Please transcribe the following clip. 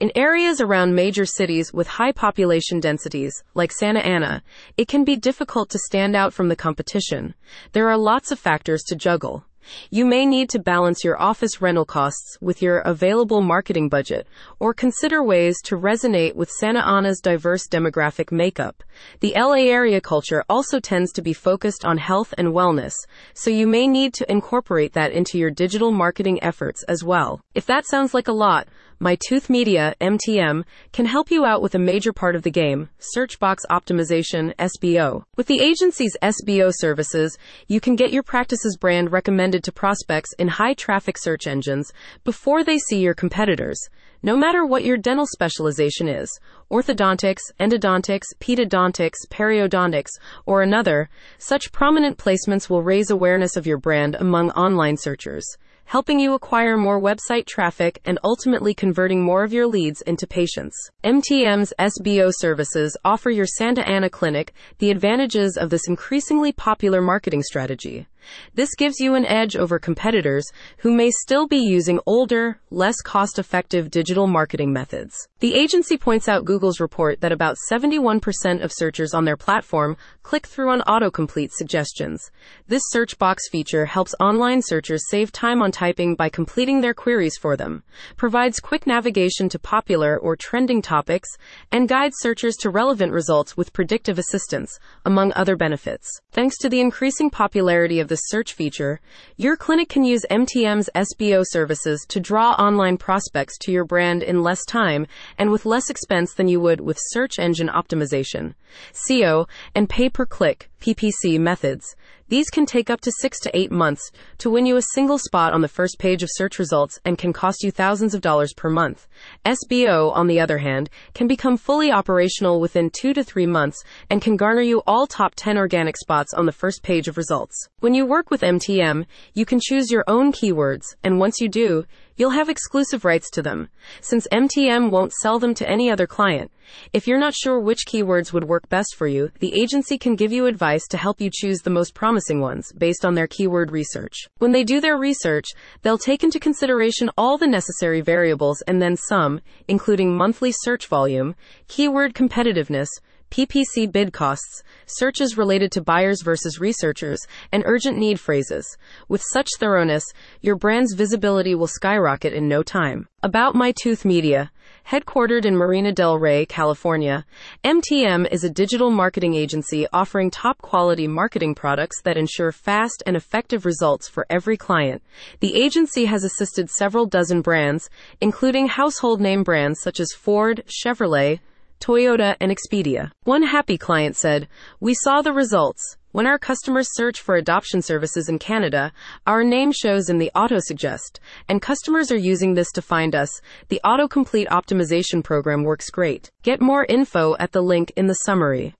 In areas around major cities with high population densities, like Santa Ana, it can be difficult to stand out from the competition. There are lots of factors to juggle. You may need to balance your office rental costs with your available marketing budget, or consider ways to resonate with Santa Ana's diverse demographic makeup. The LA area culture also tends to be focused on health and wellness, so you may need to incorporate that into your digital marketing efforts as well. If that sounds like a lot, my Tooth Media, MTM, can help you out with a major part of the game, search box optimization, SBO. With the agency's SBO services, you can get your practice's brand recommended to prospects in high traffic search engines before they see your competitors. No matter what your dental specialization is, orthodontics, endodontics, pedodontics, periodontics, or another, such prominent placements will raise awareness of your brand among online searchers helping you acquire more website traffic and ultimately converting more of your leads into patients. MTM's SBO services offer your Santa Ana clinic the advantages of this increasingly popular marketing strategy. This gives you an edge over competitors who may still be using older, less cost effective digital marketing methods. The agency points out Google's report that about 71% of searchers on their platform click through on autocomplete suggestions. This search box feature helps online searchers save time on typing by completing their queries for them, provides quick navigation to popular or trending topics, and guides searchers to relevant results with predictive assistance, among other benefits. Thanks to the increasing popularity of the search feature, your clinic can use MTM's SBO services to draw online prospects to your brand in less time and with less expense than you would with search engine optimization, SEO, and pay per click PPC methods. These can take up to six to eight months to win you a single spot on the first page of search results and can cost you thousands of dollars per month. SBO, on the other hand, can become fully operational within two to three months and can garner you all top 10 organic spots on the first page of results. When you work with MTM, you can choose your own keywords, and once you do, You'll have exclusive rights to them, since MTM won't sell them to any other client. If you're not sure which keywords would work best for you, the agency can give you advice to help you choose the most promising ones based on their keyword research. When they do their research, they'll take into consideration all the necessary variables and then some, including monthly search volume, keyword competitiveness, PPC bid costs, searches related to buyers versus researchers, and urgent need phrases. With such thoroughness, your brand's visibility will skyrocket in no time. About My Tooth Media, headquartered in Marina del Rey, California, MTM is a digital marketing agency offering top quality marketing products that ensure fast and effective results for every client. The agency has assisted several dozen brands, including household name brands such as Ford, Chevrolet, Toyota, and Expedia. One happy client said, We saw the results. When our customers search for adoption services in Canada, our name shows in the autosuggest, and customers are using this to find us. The autocomplete optimization program works great. Get more info at the link in the summary.